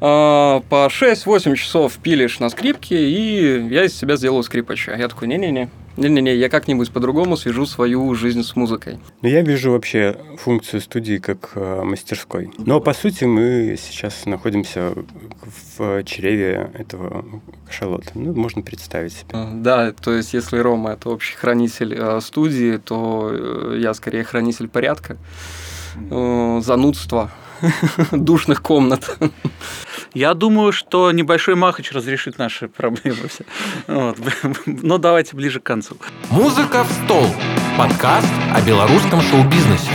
А, по 6-8 часов пилишь на скрипке, и я из себя сделал скрипача. Я такой, не-не-не, не-не-не, я как-нибудь по-другому свяжу свою жизнь с музыкой. Ну, я вижу вообще функцию студии как э, мастерской. Но, по сути, мы сейчас находимся в чреве этого кашалота. Ну, можно представить себе. А, да, то есть, если Рома – это общий хранитель э, студии, то э, я скорее хранитель порядка, э, занудства, душных комнат. Я думаю, что небольшой Махач разрешит наши проблемы. Вот. Но давайте ближе к концу. Музыка в стол. Подкаст о белорусском шоу-бизнесе.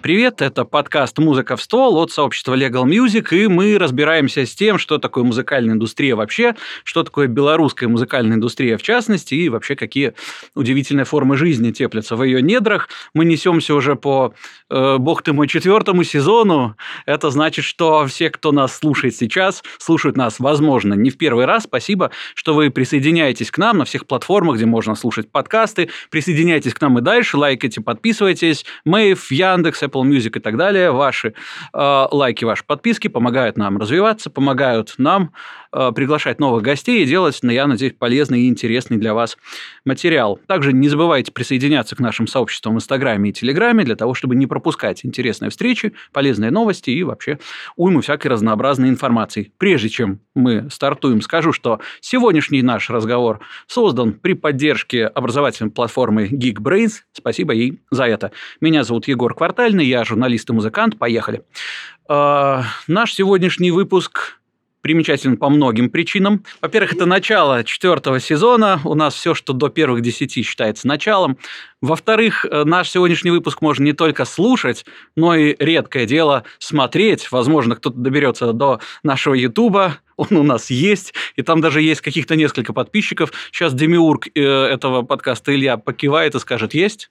Привет, это подкаст «Музыка в стол» от сообщества Legal Music, и мы разбираемся с тем, что такое музыкальная индустрия вообще, что такое белорусская музыкальная индустрия в частности, и вообще какие удивительные формы жизни теплятся в ее недрах. Мы несемся уже по, э, бог ты мой, четвертому сезону. Это значит, что все, кто нас слушает сейчас, слушают нас, возможно, не в первый раз. Спасибо, что вы присоединяетесь к нам на всех платформах, где можно слушать подкасты. Присоединяйтесь к нам и дальше, лайкайте, подписывайтесь. Мэйв, Яндекс, Apple Music и так далее, ваши э, лайки, ваши подписки помогают нам развиваться, помогают нам приглашать новых гостей и делать, я надеюсь, полезный и интересный для вас материал. Также не забывайте присоединяться к нашим сообществам в Инстаграме и Телеграме для того, чтобы не пропускать интересные встречи, полезные новости и вообще уйму всякой разнообразной информации. Прежде чем мы стартуем, скажу, что сегодняшний наш разговор создан при поддержке образовательной платформы Geekbrains. Спасибо ей за это. Меня зовут Егор Квартальный, я журналист и музыкант. Поехали. Э, наш сегодняшний выпуск примечателен по многим причинам. Во-первых, это начало четвертого сезона. У нас все, что до первых десяти считается началом. Во-вторых, э, наш сегодняшний выпуск можно не только слушать, но и редкое дело смотреть. Возможно, кто-то доберется до нашего Ютуба. Он у нас есть, и там даже есть каких-то несколько подписчиков. Сейчас демиург э, этого подкаста Илья покивает и скажет «Есть?»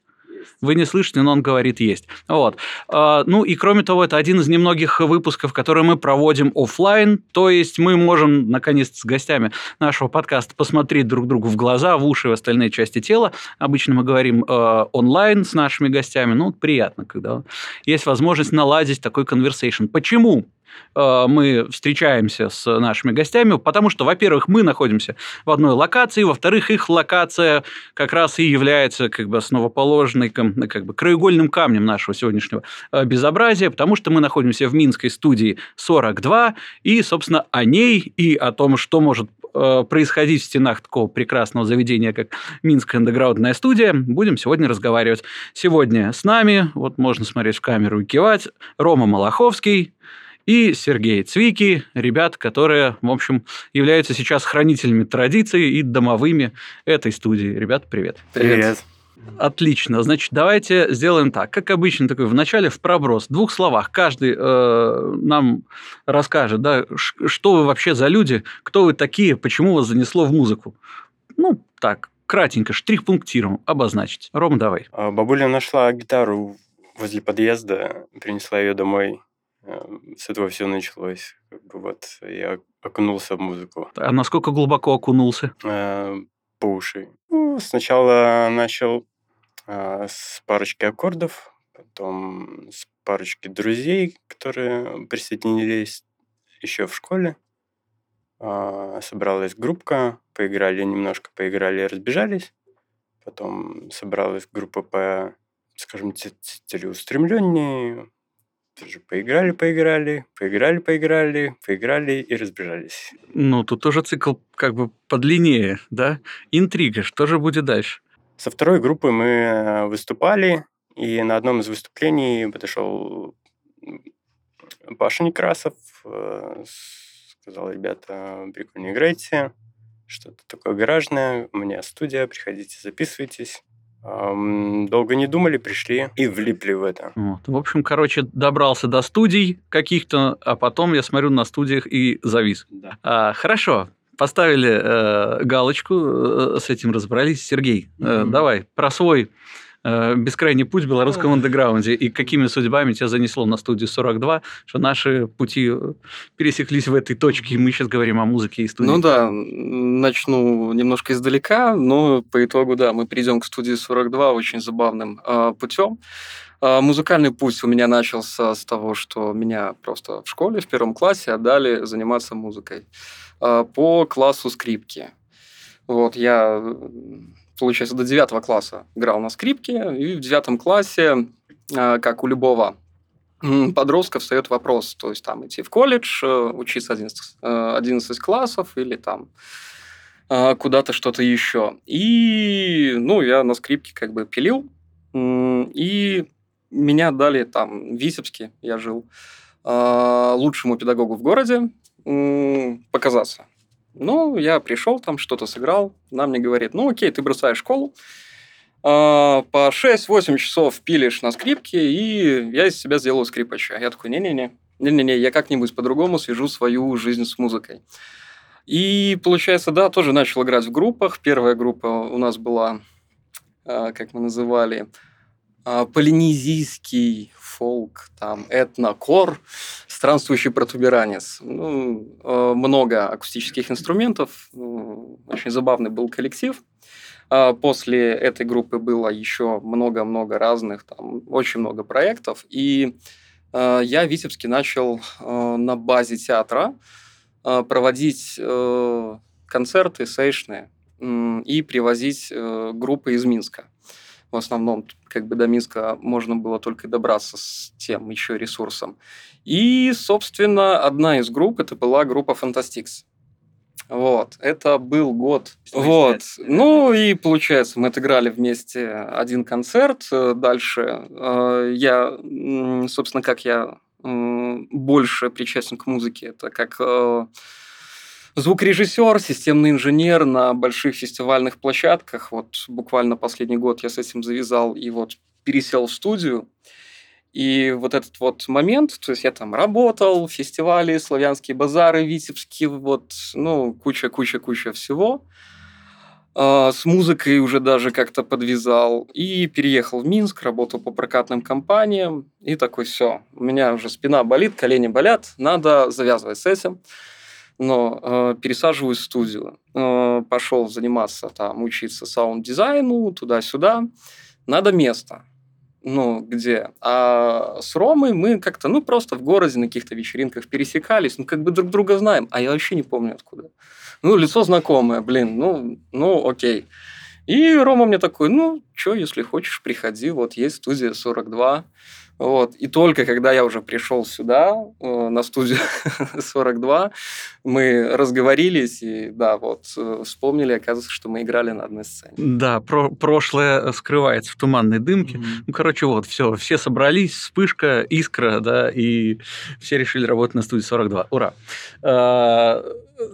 Вы не слышите, но он говорит есть. Вот. А, ну и кроме того, это один из немногих выпусков, которые мы проводим офлайн, то есть мы можем, наконец, с гостями нашего подкаста посмотреть друг другу в глаза, в уши, в остальные части тела. Обычно мы говорим э, онлайн с нашими гостями. Ну, приятно, когда есть возможность наладить такой conversation. Почему? Э, мы встречаемся с нашими гостями, потому что, во-первых, мы находимся в одной локации, во-вторых, их локация как раз и является как бы основоположной, как бы краеугольным камнем нашего сегодняшнего э, безобразия, потому что мы находимся в Минской студии 42, и, собственно, о ней и о том, что может э, происходить в стенах такого прекрасного заведения, как Минская андеграундная студия, будем сегодня разговаривать. Сегодня с нами, вот можно смотреть в камеру и кивать, Рома Малаховский, и Сергей Цвики, ребят, которые, в общем, являются сейчас хранителями традиций и домовыми этой студии. Ребят, привет. Привет. Отлично. Значит, давайте сделаем так. Как обычно, такой в начале в проброс. В двух словах каждый э, нам расскажет, да, что вы вообще за люди, кто вы такие, почему вас занесло в музыку. Ну, так, кратенько, штрих-пунктиром обозначить. Ром, давай. А, бабуля нашла гитару возле подъезда, принесла ее домой с этого все началось. Как бы вот я окунулся в музыку. А насколько глубоко окунулся? Э, по уши. Ну, сначала начал э, с парочки аккордов, потом с парочки друзей, которые присоединились еще в школе. Э, собралась группка, поиграли немножко, поиграли, разбежались. Потом собралась группа по, скажем, целеустремленнее, тоже поиграли, поиграли, поиграли, поиграли, поиграли и разбежались. Ну, тут тоже цикл как бы подлиннее, да? Интрига, что же будет дальше? Со второй группы мы э, выступали, и на одном из выступлений подошел Паша Некрасов, э, сказал, ребята, прикольно играете, что-то такое гаражное, у меня студия, приходите, записывайтесь. Долго не думали, пришли и влипли в это. Вот. В общем, короче, добрался до студий каких-то, а потом я смотрю на студиях и завис. Да. А, хорошо, поставили э, галочку, э, с этим разобрались. Сергей, mm-hmm. давай про свой Э, бескрайний путь в белорусском андеграунде, и какими судьбами тебя занесло на студию 42, что наши пути э, пересеклись в этой точке, и мы сейчас говорим о музыке и студии. Ну да, начну немножко издалека, но по итогу, да, мы придем к студии 42 очень забавным э, путем. А, Музыкальный путь у меня начался с того, что меня просто в школе в первом классе отдали заниматься музыкой а, по классу скрипки. Вот, я, получается, до девятого класса играл на скрипке, и в девятом классе, а, как у любого подростка, встает вопрос, то есть там идти в колледж, э, учиться 11, э, 11 классов или там куда-то что-то еще. И, ну, я на скрипке как бы пилил, и меня дали там в Витебске, я жил, лучшему педагогу в городе показаться. Ну, я пришел там, что-то сыграл. Она мне говорит, ну, окей, ты бросаешь школу, а, по 6-8 часов пилишь на скрипке, и я из себя сделаю скрипача. Я такой, не-не-не, не-не-не, я как-нибудь по-другому свяжу свою жизнь с музыкой. И, получается, да, тоже начал играть в группах. Первая группа у нас была, а, как мы называли, полинезийский фолк, там, этнокор, странствующий протуберанец. Ну, э, много акустических инструментов. Ну, Очень забавный был коллектив. А После этой группы было еще много-много разных, там, очень много проектов. И я в Витебске начал на базе театра проводить э, концерты, сейшны м, и привозить э, группы из Минска. В основном, как бы до Минска можно было только добраться с тем еще ресурсом. И, собственно, одна из групп, это была группа Фантастикс. Вот, это был год. Вот, ну и получается, мы отыграли вместе один концерт. Э, Дальше э, я, собственно, как я больше причастен к музыке, это как э, звукорежиссер, системный инженер на больших фестивальных площадках. Вот буквально последний год я с этим завязал и вот пересел в студию. И вот этот вот момент, то есть я там работал, фестивали, славянские базары, витебские, вот, ну, куча-куча-куча всего. А, С музыкой уже даже как-то подвязал. И переехал в Минск, работал по прокатным компаниям. И такой, все, у меня уже спина болит, колени болят, надо завязывать с этим. Но э, пересаживаюсь в студию. Э, пошел заниматься там, учиться саунд-дизайну, туда-сюда. Надо место ну, где. А с Ромой мы как-то, ну, просто в городе на каких-то вечеринках пересекались, ну, как бы друг друга знаем, а я вообще не помню откуда. Ну, лицо знакомое, блин, ну, ну, окей. И Рома мне такой, ну, что, если хочешь, приходи, вот есть студия 42. Вот. И только когда я уже пришел сюда, э, на студию 42, мы разговорились и, да, вот, э, вспомнили, оказывается, что мы играли на одной сцене. Да, про прошлое скрывается в туманной дымке. Ну, короче, вот, все, все собрались, вспышка, искра, да, и все решили работать на студии 42. Ура!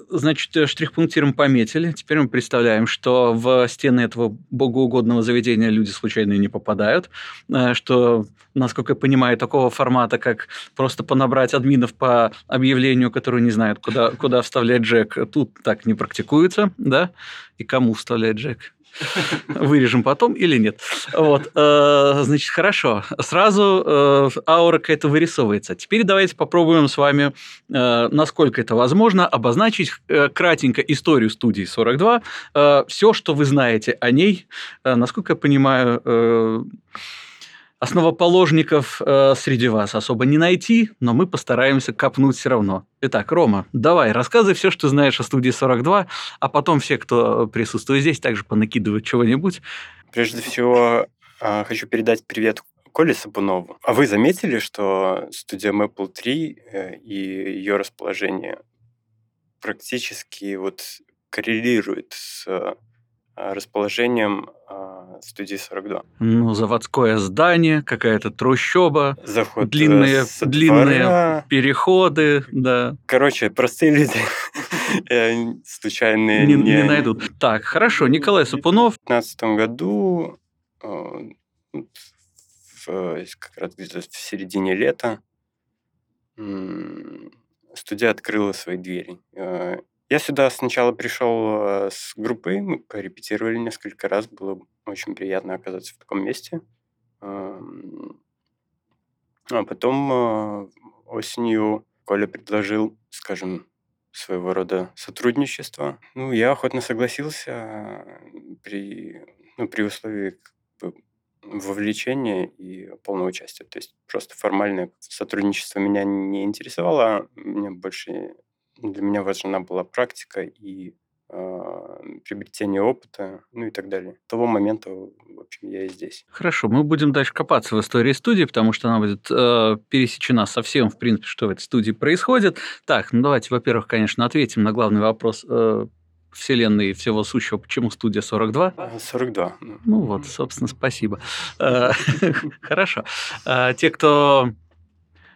Значит, э, штрих-пунктиром пометили. Теперь мы представляем, что в стены этого богоугодного заведения люди случайно не попадают, э, что, насколько я понимаю, такого формата, как просто понабрать админов по объявлению, которые не знают, куда, куда вставлять джек, тут так не практикуется, да? И кому вставлять джек? Вырежем потом или нет. Вот, э, значит, хорошо. Сразу э, аура какая-то вырисовывается. Теперь давайте попробуем с вами, э, насколько это возможно, обозначить кратенько историю студии 42. Э, все, что вы знаете о ней, насколько я понимаю, основоположников э, среди вас особо не найти, но мы постараемся копнуть все равно. Итак, Рома, давай, рассказывай все, что знаешь о студии 42, а потом все, кто присутствует здесь, также понакидывают чего-нибудь. Прежде всего, а, хочу передать привет Коле Сапунову. А вы заметили, что студия Maple 3 э, и ее расположение практически вот коррелирует с а, расположением а, студии 42? Ну, заводское здание, какая-то трущоба, Заход э, длинные, длинные переходы, да, Короче, простые люди э, случайные не, не найдут. Так, хорошо, Николай Сапунов, В 2015 году, э, э, как раз где-то в середине лета, студия открыла свои двери. Я сюда сначала пришел э, с группой, мы порепетировали несколько раз, было очень приятно оказаться в таком месте. А потом э, осенью Коля предложил, скажем, своего рода сотрудничество. Ну, я охотно согласился э, при, ну, при условии вовлечения и полного участия. То есть просто формальное сотрудничество меня не интересовало. Мне больше для меня важна была практика и э, приобретение опыта, ну и так далее. С того момента, в общем, я и здесь. Хорошо, мы будем дальше копаться в истории студии, потому что она будет э, пересечена со всем, в принципе, что в этой студии происходит. Так, ну давайте, во-первых, конечно, ответим на главный вопрос. Э, вселенной всего сущего, почему студия 42? 42. Ну вот, собственно, спасибо. Э, хорошо. Те, кто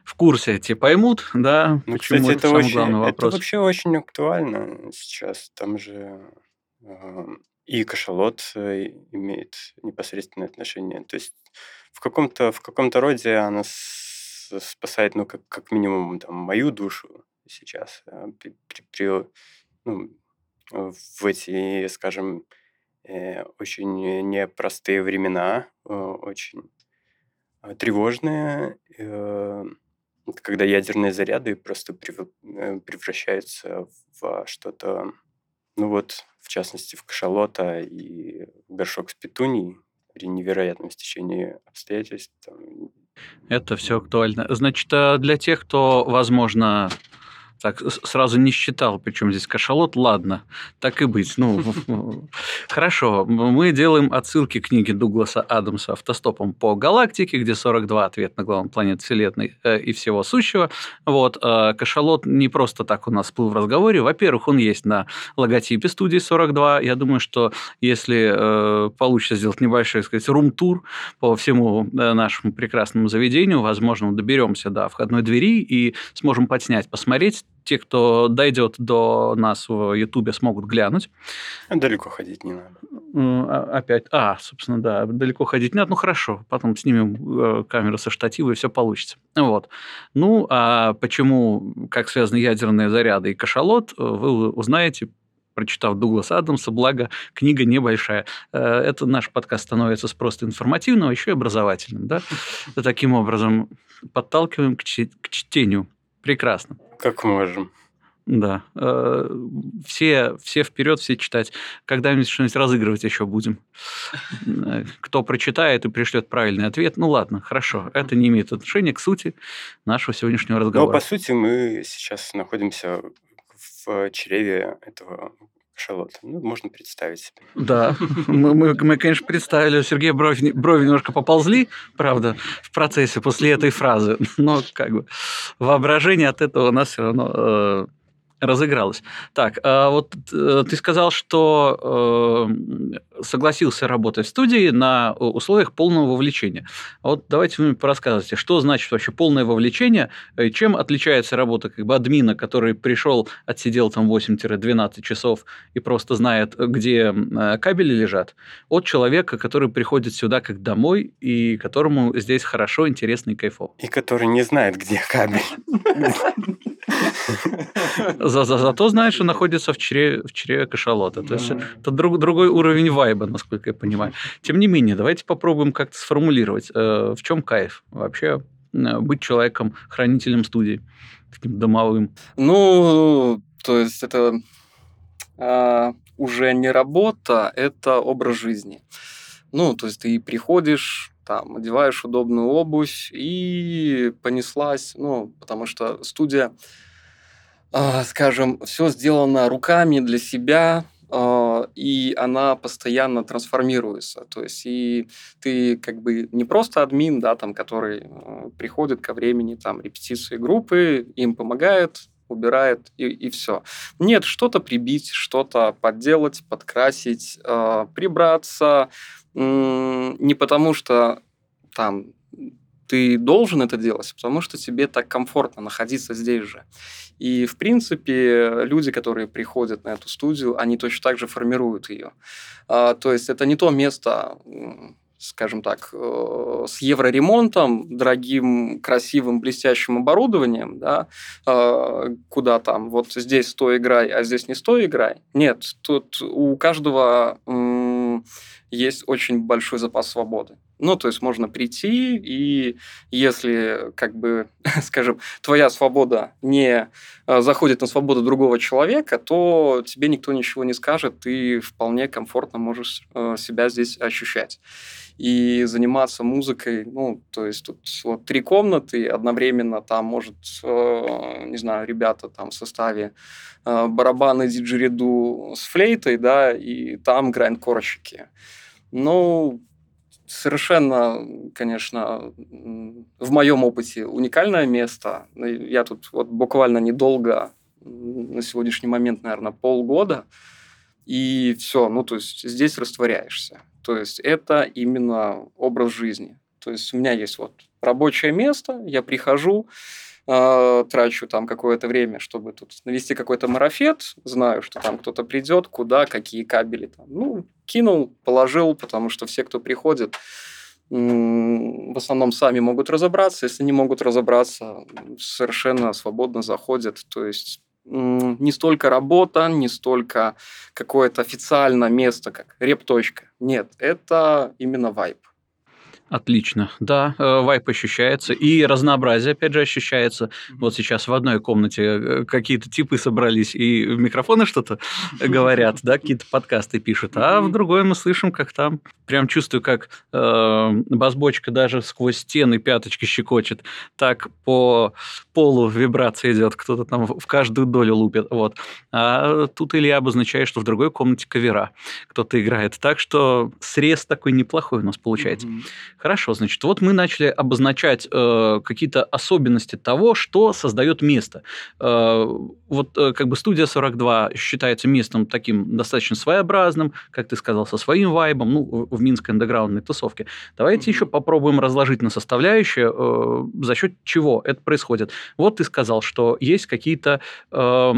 в курсе, те поймут, да, ну, почему кстати, это, это очень, главный вопрос. Это вообще очень актуально сейчас. Там же э, и кашалот имеет непосредственное отношение. То есть в каком-то в каком-то роде она спасает, ну, как, как минимум, там, мою душу сейчас. При, при, при, ну, в эти, скажем, э, очень непростые времена, э, очень э, тревожные, когда ядерные заряды просто превращаются в что-то, ну вот, в частности, в кашалота и горшок с петунией при невероятном стечении обстоятельств. Это все актуально. Значит, для тех, кто, возможно, так, сразу не считал, причем здесь кашалот, ладно, так и быть. Ну, хорошо, мы делаем отсылки к книге Дугласа Адамса «Автостопом по галактике», где 42 ответ на главную планету Вселенной э, и всего сущего. Вот, э, кашалот не просто так у нас всплыл в разговоре. Во-первых, он есть на логотипе студии 42. Я думаю, что если э, получится сделать небольшой, сказать, рум-тур по всему нашему прекрасному заведению, возможно, доберемся до входной двери и сможем подснять, посмотреть те, кто дойдет до нас в Ютубе, смогут глянуть. Далеко ходить не надо. А, опять, а, собственно, да, далеко ходить не надо. Ну, хорошо, потом снимем э, камеру со штатива, и все получится. Вот. Ну, а почему, как связаны ядерные заряды и кашалот, вы узнаете прочитав Дугласа Адамса, благо книга небольшая. Э, это наш подкаст становится с просто информативного еще и образовательным. Да? Таким образом, подталкиваем к чтению. Прекрасно. Как можем. Да. Э, все, все вперед, все читать. Когда-нибудь что-нибудь разыгрывать еще будем. Э, кто прочитает и пришлет правильный ответ, ну ладно, хорошо. Это не имеет отношения к сути нашего сегодняшнего разговора. Но по сути мы сейчас находимся в чреве этого Шарлотта. Ну, можно представить себе. Да, мы, мы, мы конечно, представили, Сергей брови, брови немножко поползли, правда, в процессе после этой фразы, но как бы воображение от этого у нас все равно э, разыгралось. Так, а вот э, ты сказал, что э, согласился работать в студии на условиях полного вовлечения. А вот давайте вы мне порассказывайте, что значит вообще полное вовлечение, и чем отличается работа как бы админа, который пришел, отсидел там 8-12 часов и просто знает, где э, кабели лежат, от человека, который приходит сюда как домой и которому здесь хорошо, интересно и кайфово. И который не знает, где кабель. За, за, зато знает, что находится в чреве, кашалота. То есть это друг, другой уровень вайба, насколько я понимаю. Тем не менее, давайте попробуем как-то сформулировать, э, в чем кайф вообще э, быть человеком, хранителем студии, таким домовым. Ну, то есть это а, уже не работа, это образ жизни. Ну, то есть ты приходишь, там, одеваешь удобную обувь и понеслась, ну, потому что студия а, скажем, все сделано руками для себя, и она постоянно трансформируется. То есть и ты как бы не просто админ, да, там, который а, приходит ко времени там репетиции группы, им помогает, убирает и, и все. Нет, что-то прибить, что-то подделать, подкрасить, прибраться. Не потому что там ты должен это делать, потому что тебе так комфортно находиться здесь же. И, в принципе, люди, которые приходят на эту студию, они точно так же формируют ее. А, то есть это не то место, скажем так, э, с евроремонтом, дорогим, красивым, блестящим оборудованием, да, э, куда там, вот здесь сто играй, а здесь не сто играй. Нет, тут у каждого есть очень большой запас свободы. Ну, то есть можно прийти, и если, как бы, скажем, твоя свобода не э, заходит на свободу другого человека, то тебе никто ничего не скажет, ты вполне комфортно можешь э, себя здесь ощущать. И заниматься музыкой, ну, то есть тут вот три комнаты, одновременно там может, э, не знаю, ребята там в составе барабаны диджериду с флейтой, да, и там грайнд-корщики. Ну, совершенно, конечно, в моем опыте уникальное место. Я тут вот буквально недолго, на сегодняшний момент, наверное, полгода, и все, ну, то есть здесь растворяешься. То есть это именно образ жизни. То есть у меня есть вот рабочее место, я прихожу, э, трачу там какое-то время, чтобы тут навести какой-то марафет, знаю, что там кто-то придет, куда, какие кабели там. Ну, кинул, положил, потому что все, кто приходит, в основном сами могут разобраться. Если не могут разобраться, совершенно свободно заходят. То есть не столько работа, не столько какое-то официальное место, как реп-точка. Нет, это именно вайп. Отлично. Да, э, вайп ощущается. И разнообразие, опять же, ощущается. Вот сейчас в одной комнате э, какие-то типы собрались и в микрофоны что-то говорят, да, какие-то подкасты пишут. А в другой мы слышим, как там прям чувствую, как э, басбочка даже сквозь стены пяточки щекочет. Так по полу вибрация идет, кто-то там в каждую долю лупит. Вот. А тут Илья обозначает, что в другой комнате кавера кто-то играет. Так что срез такой неплохой у нас получается. Хорошо, значит, вот мы начали обозначать э, какие-то особенности того, что создает место. Э, вот э, как бы студия 42 считается местом таким достаточно своеобразным, как ты сказал, со своим вайбом, ну, в минской андеграундной тусовке. Давайте mm-hmm. еще попробуем разложить на составляющие, э, за счет чего это происходит. Вот ты сказал, что есть какие-то э,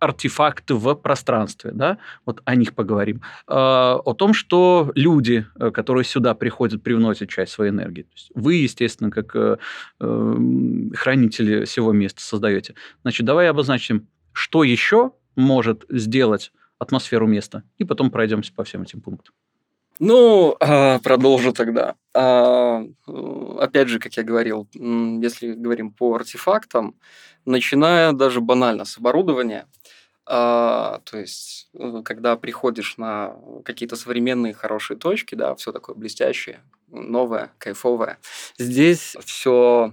артефакты в пространстве, да? Вот о них поговорим. Э, о том, что люди, э, которые сюда приходят, привносят приносит часть своей энергии. То есть вы, естественно, как э, э, хранители всего места создаете. Значит, давай обозначим, что еще может сделать атмосферу места, и потом пройдемся по всем этим пунктам. Ну, а, продолжу тогда. А, опять же, как я говорил, если говорим по артефактам, начиная даже банально с оборудования – а, то есть, э, когда приходишь на какие-то современные хорошие точки, да, все такое блестящее, новое, кайфовое. Здесь все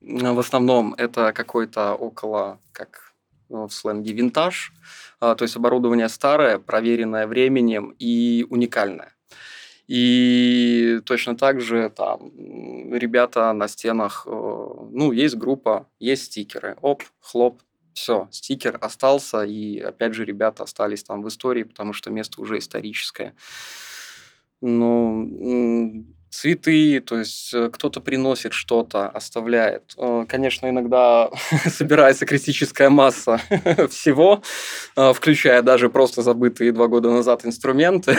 в основном это какой-то около, как в сленге, винтаж, а, то есть оборудование старое, проверенное временем и уникальное. И точно так же там ребята на стенах, э, ну, есть группа, есть стикеры, оп, хлоп, все, стикер остался, и опять же ребята остались там в истории, потому что место уже историческое. Ну, цветы, то есть э, кто-то приносит что-то, оставляет. Э, конечно, иногда собирается критическая масса всего, э, включая даже просто забытые два года назад инструменты.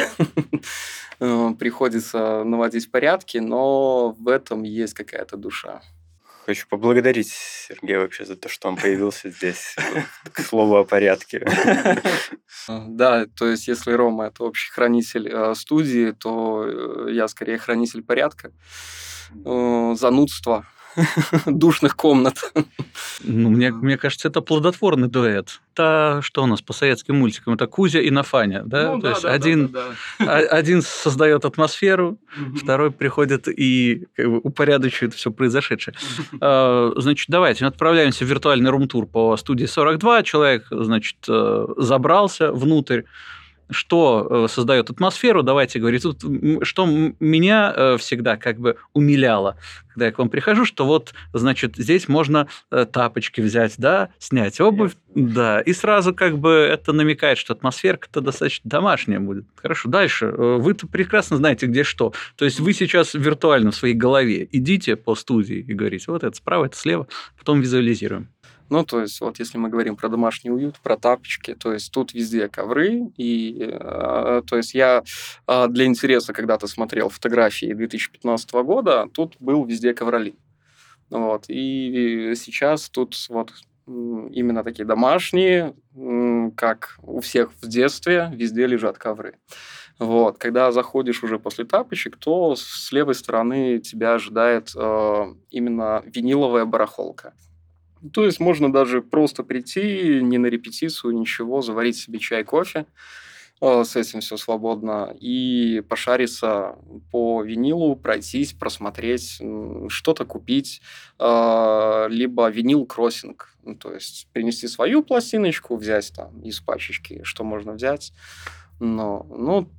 Приходится наводить порядки, но в этом есть какая-то душа. Хочу поблагодарить Сергея вообще за то, что он появился здесь. К слову о порядке. Да, то есть если Рома это общий хранитель э, студии, то э, я скорее хранитель порядка, э, занудства, душных комнат. Ну, мне, мне кажется, это плодотворный дуэт. Та, что у нас по советским мультикам, это Кузя и Нафаня, да? Ну, То да, есть да, один, да, да. один создает атмосферу, второй приходит и как бы, упорядочивает все произошедшее. А, значит, давайте отправляемся в виртуальный рум-тур по студии 42. Человек, значит, э, забрался внутрь что э, создает атмосферу, давайте говорить, тут, что меня э, всегда как бы умиляло, когда я к вам прихожу, что вот, значит, здесь можно э, тапочки взять, да, снять обувь, Нет. да, и сразу как бы это намекает, что атмосферка-то достаточно домашняя будет. Хорошо, дальше. Вы-то прекрасно знаете, где что. То есть вы сейчас виртуально в своей голове идите по студии и говорите, вот это справа, это слева, потом визуализируем. Ну, то есть, вот если мы говорим про домашний уют, про тапочки, то есть тут везде ковры, и э, то есть я э, для интереса когда-то смотрел фотографии 2015 года, тут был везде ковролин. Вот, и сейчас тут вот именно такие домашние, как у всех в детстве, везде лежат ковры. Вот. Когда заходишь уже после тапочек, то с левой стороны тебя ожидает э, именно виниловая барахолка. То есть можно даже просто прийти, не на репетицию, ничего, заварить себе чай, кофе, э, с этим все свободно, и пошариться по винилу, пройтись, просмотреть, что-то купить, э, либо винил-кроссинг, ну, то есть принести свою пластиночку, взять там из пачечки, что можно взять, но, ну,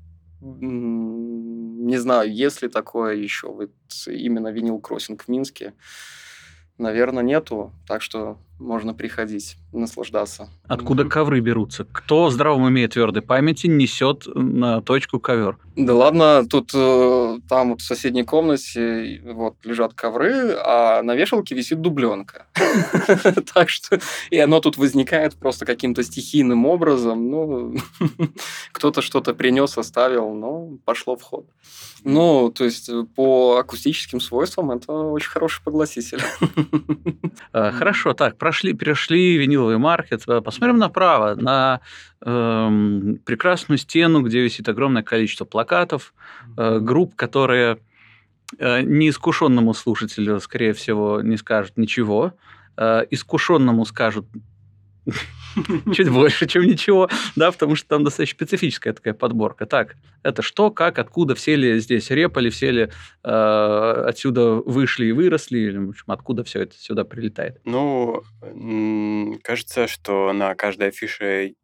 не знаю, есть ли такое еще, вот именно винил-кроссинг в Минске, наверное, нету, так что можно приходить, наслаждаться. Откуда ковры берутся? Кто в здравом уме твердой памяти несет на точку ковер? Да ладно, тут э, там в соседней комнате вот лежат ковры, а на вешалке висит дубленка. Так что и оно тут возникает просто каким-то стихийным образом. Ну, кто-то что-то принес, оставил, но пошло в ход. Ну, то есть э, по акустическим свойствам это очень хороший погласитель. Э, хорошо, так, прошли, перешли виниловый маркет. Э, посмотрим направо, на э, прекрасную стену, где висит огромное количество плакатов, э, групп, которые э, неискушенному слушателю, скорее всего, не скажут ничего, э, искушенному скажут чуть больше, чем ничего, да, потому что там достаточно специфическая такая подборка. Так, это что, как, откуда, все ли здесь репали, все ли э, отсюда вышли и выросли, или, в общем, откуда все это сюда прилетает? Ну, кажется, что на каждой афише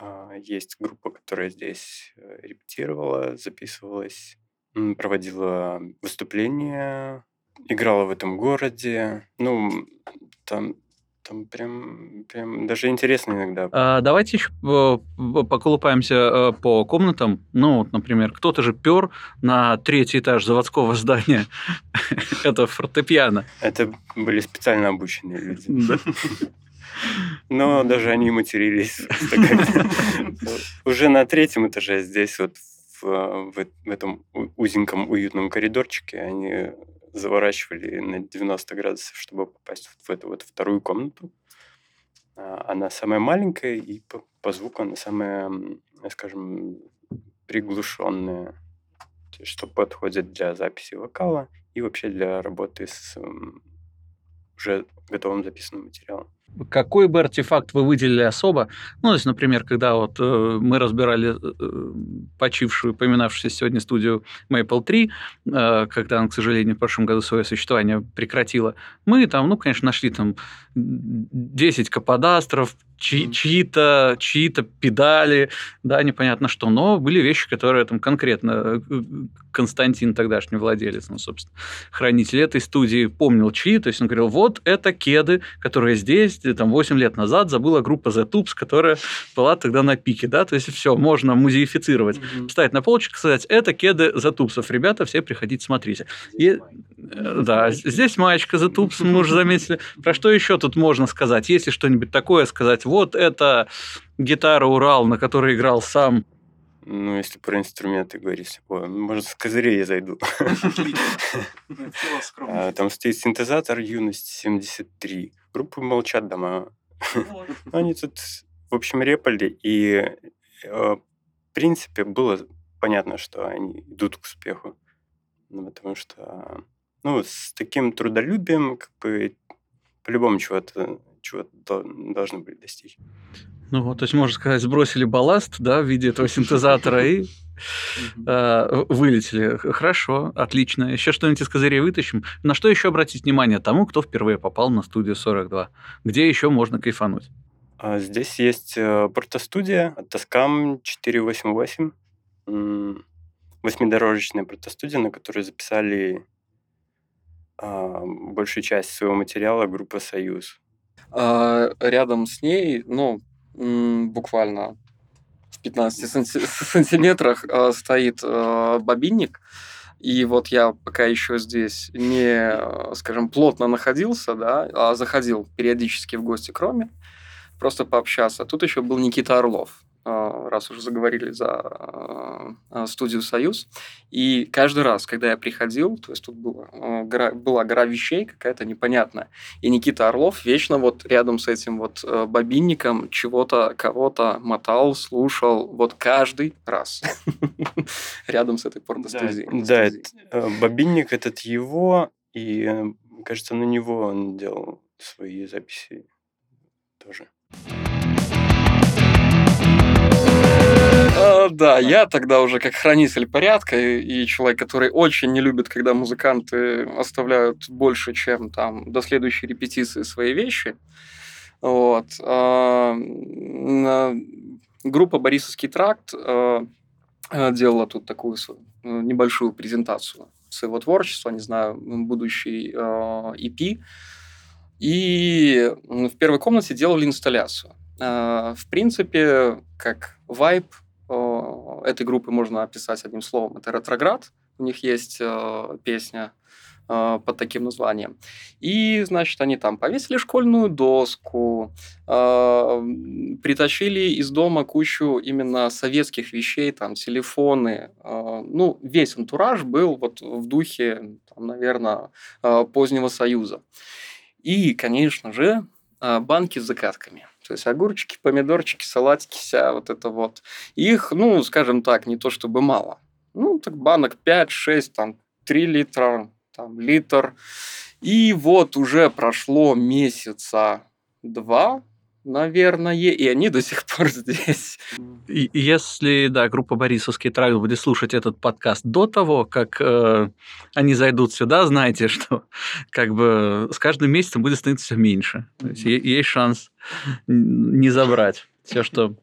а, есть группа, которая здесь э, репетировала, записывалась, проводила выступления, играла в этом городе. Ну, там там прям, прям даже интересно иногда. А, давайте еще поколупаемся э, по комнатам. Ну, вот, например, кто-то же пер на третий этаж заводского здания. Это фортепиано. Это были специально обученные люди. Но даже они матерились. Уже на третьем этаже здесь вот в, в этом узеньком уютном коридорчике они заворачивали на 90 градусов, чтобы попасть в эту вот вторую комнату. А, она самая маленькая, и по, по звуку она самая, скажем, приглушенная, что подходит для записи вокала и вообще для работы с уже готовым записанным материалом. Какой бы артефакт вы выделили особо? Ну, то есть, например, когда вот э, мы разбирали э, почившую, поминавшуюся сегодня студию Maple 3, э, когда она, к сожалению, в прошлом году свое существование прекратила, мы там, ну, конечно, нашли там 10 каподастров, чьи- чьи-то, чьи-то педали, да, непонятно что, но были вещи, которые там конкретно э, Константин, тогдашний владелец, ну, собственно, хранитель этой студии, помнил чьи, то есть он говорил, вот это кеды, которые здесь, там, 8 лет назад забыла группа The Tubes, которая была тогда на пике, да, то есть все, можно музеифицировать, mm-hmm. ставить на полочку, сказать, это кеды The Tubes, ребята, все приходите, смотрите. И, э, да, здесь маечка The Tubes, мы уже заметили. Про что еще тут можно сказать? Если что-нибудь такое сказать, вот это гитара Урал, на которой играл сам ну, если про инструменты говорить, ой, может, с козырей я зайду. А, там стоит синтезатор Юность 73. Группы молчат дома. Они тут, в общем, репали, и э, в принципе было понятно, что они идут к успеху. Ну, потому что ну, с таким трудолюбием как бы по-любому чего-то чего должны были достичь. Ну, вот, то есть, можно сказать, сбросили балласт, да, в виде этого синтезатора и э, вылетели. Хорошо, отлично. Еще что-нибудь из козырей вытащим. На что еще обратить внимание тому, кто впервые попал на студию 42? Где еще можно кайфануть? А здесь есть портостудия Тоскам 488. Восьмидорожечная портостудия, на которой записали а, большую часть своего материала группа «Союз». А, рядом с ней, ну, буквально в 15 санти- сантиметрах э, стоит э, бобинник. И вот я пока еще здесь не, скажем, плотно находился, да, а заходил периодически в гости к Роме, просто пообщаться. Тут еще был Никита Орлов. А, раз уже заговорили за а, студию «Союз». И каждый раз, когда я приходил, то есть тут было, гора, была гора вещей какая-то непонятная, и Никита Орлов вечно вот рядом с этим вот бобинником чего-то, кого-то мотал, слушал, вот каждый раз рядом с этой порностудией. Да, бобинник этот его, и, э, кажется, на него он делал свои записи тоже. А, да, я тогда уже как хранитель порядка и, человек, который очень не любит, когда музыканты оставляют больше, чем там до следующей репетиции свои вещи. Вот. А, группа «Борисовский тракт» а, делала тут такую небольшую презентацию своего творчества, не знаю, будущий EP. И в первой комнате делали инсталляцию. В принципе, как вайб этой группы можно описать одним словом. Это ретроград. У них есть э, песня э, под таким названием. И, значит, они там повесили школьную доску, э, притащили из дома кучу именно советских вещей, там, телефоны. Ну, весь антураж был вот в духе, там, наверное, позднего Союза. И, конечно же, банки с закатками – то есть огурчики, помидорчики, салатики, вся вот это вот. Их, ну, скажем так, не то чтобы мало. Ну, так банок 5-6, там, 3 литра, там, литр. И вот уже прошло месяца два, наверное, и они до сих пор здесь. Если, да, группа Борисовский трак будет слушать этот подкаст до того, как э, они зайдут сюда, знаете, что как бы с каждым месяцем будет становиться все меньше. То есть есть шанс не забрать все, что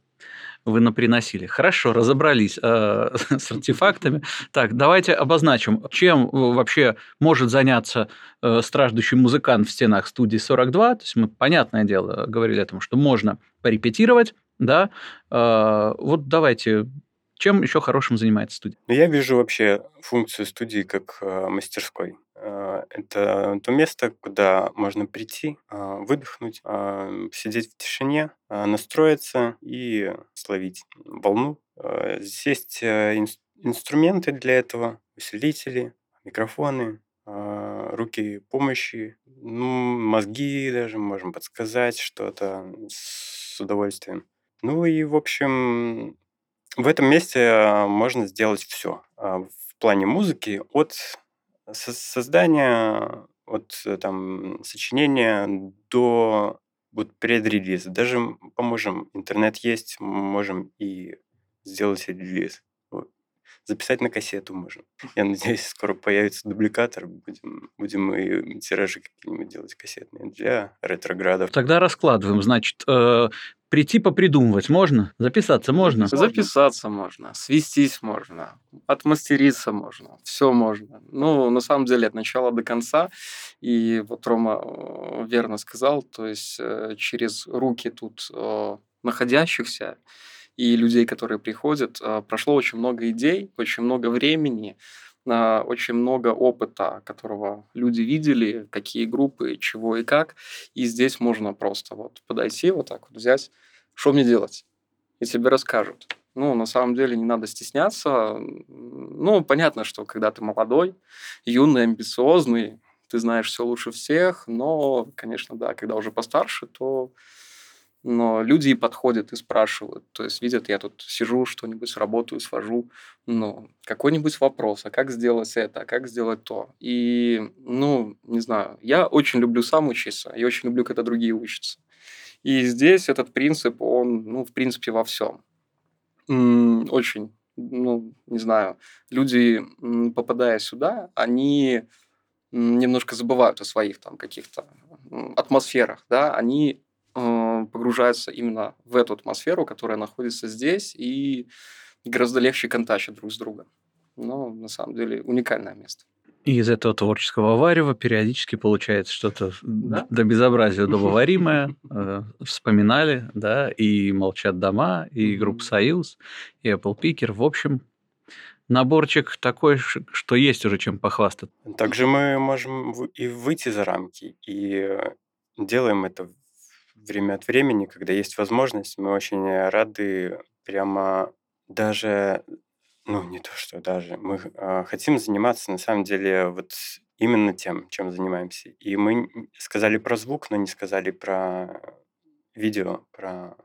вы наприносили. Хорошо, разобрались э, с артефактами. Так, давайте обозначим, чем вообще может заняться э, страждущий музыкант в стенах студии 42. То есть мы, понятное дело, говорили о том, что можно порепетировать, да. Э, вот давайте чем еще хорошим занимается студия? Ну, я вижу вообще функцию студии как э, мастерской. Э, это то место, куда можно прийти, э, выдохнуть, э, сидеть в тишине, э, настроиться и словить волну. Э, здесь есть э, ин- инструменты для этого, усилители, микрофоны, э, руки помощи, ну, мозги даже, можем подсказать что-то с удовольствием. Ну и, в общем, в этом месте а, можно сделать все а, в плане музыки от создания, от э, там сочинения до вот предрелиза. Даже поможем, интернет есть, можем и сделать релиз. Записать на кассету можем. Я надеюсь, скоро появится дубликатор, будем, будем и тиражи какие-нибудь делать кассетные для ретроградов. Тогда раскладываем. Значит, э, Прийти попридумывать можно? Записаться можно? Записаться можно, свестись можно, отмастериться можно, все можно. Ну, на самом деле, от начала до конца. И вот Рома э, верно сказал, то есть э, через руки тут э, находящихся и людей, которые приходят, прошло очень много идей, очень много времени, очень много опыта, которого люди видели, какие группы, чего и как. И здесь можно просто вот подойти, вот так вот взять, что мне делать? И тебе расскажут. Ну, на самом деле не надо стесняться. Ну, понятно, что когда ты молодой, юный, амбициозный, ты знаешь все лучше всех, но, конечно, да, когда уже постарше, то но люди и подходят и спрашивают. То есть видят, я тут сижу, что-нибудь работаю, свожу, ну, какой-нибудь вопрос, а как сделать это, а как сделать то. И, ну, не знаю, я очень люблю сам учиться, я очень люблю, когда другие учатся. И здесь этот принцип, он, ну, в принципе, во всем. Очень, ну, не знаю, люди, попадая сюда, они немножко забывают о своих там каких-то атмосферах, да, они погружаются именно в эту атмосферу, которая находится здесь, и гораздо легче контачат друг с другом. Но на самом деле уникальное место. И из этого творческого варева периодически получается что-то да? до безобразия удобоваримое. Э, вспоминали, да, и «Молчат дома», и группа «Союз», и Apple Picker. В общем, наборчик такой, что есть уже чем похвастать. Также мы можем и выйти за рамки, и делаем это время от времени, когда есть возможность, мы очень рады прямо даже, ну не то что даже, мы э, хотим заниматься на самом деле вот именно тем, чем занимаемся. И мы сказали про звук, но не сказали про видео, про...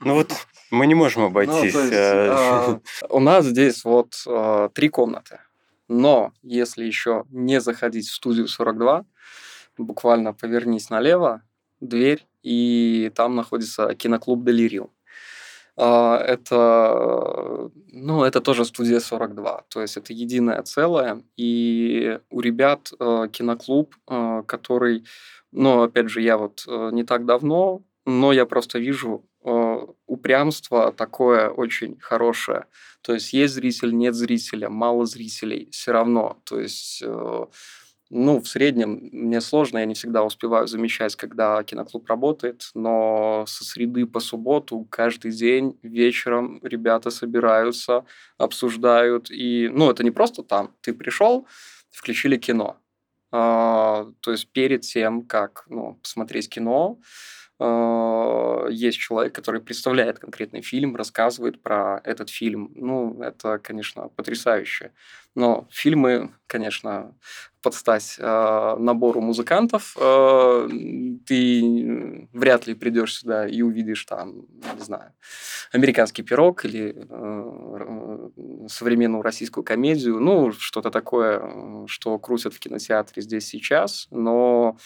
Ну вот мы не можем ну, обойтись. Э, у нас здесь вот э, три комнаты. Но если еще не заходить в студию 42, буквально повернись налево, дверь, и там находится киноклуб Делириум. А, это, ну, это тоже студия 42, то есть это единое целое, и у ребят э, киноклуб, э, который, ну, опять же, я вот э, не так давно, но я просто вижу упрямство такое очень хорошее. То есть есть зритель, нет зрителя, мало зрителей, все равно. То есть ну, в среднем мне сложно, я не всегда успеваю замечать, когда киноклуб работает, но со среды по субботу каждый день вечером ребята собираются, обсуждают. И, ну, это не просто там, ты пришел, включили кино. А, то есть перед тем, как ну, посмотреть кино, есть человек, который представляет конкретный фильм, рассказывает про этот фильм. Ну, это, конечно, потрясающе. Но фильмы, конечно, под стать э, набору музыкантов, э, ты вряд ли придешь сюда и увидишь там, не знаю, американский пирог или э, современную российскую комедию, ну, что-то такое, что крутят в кинотеатре здесь сейчас, но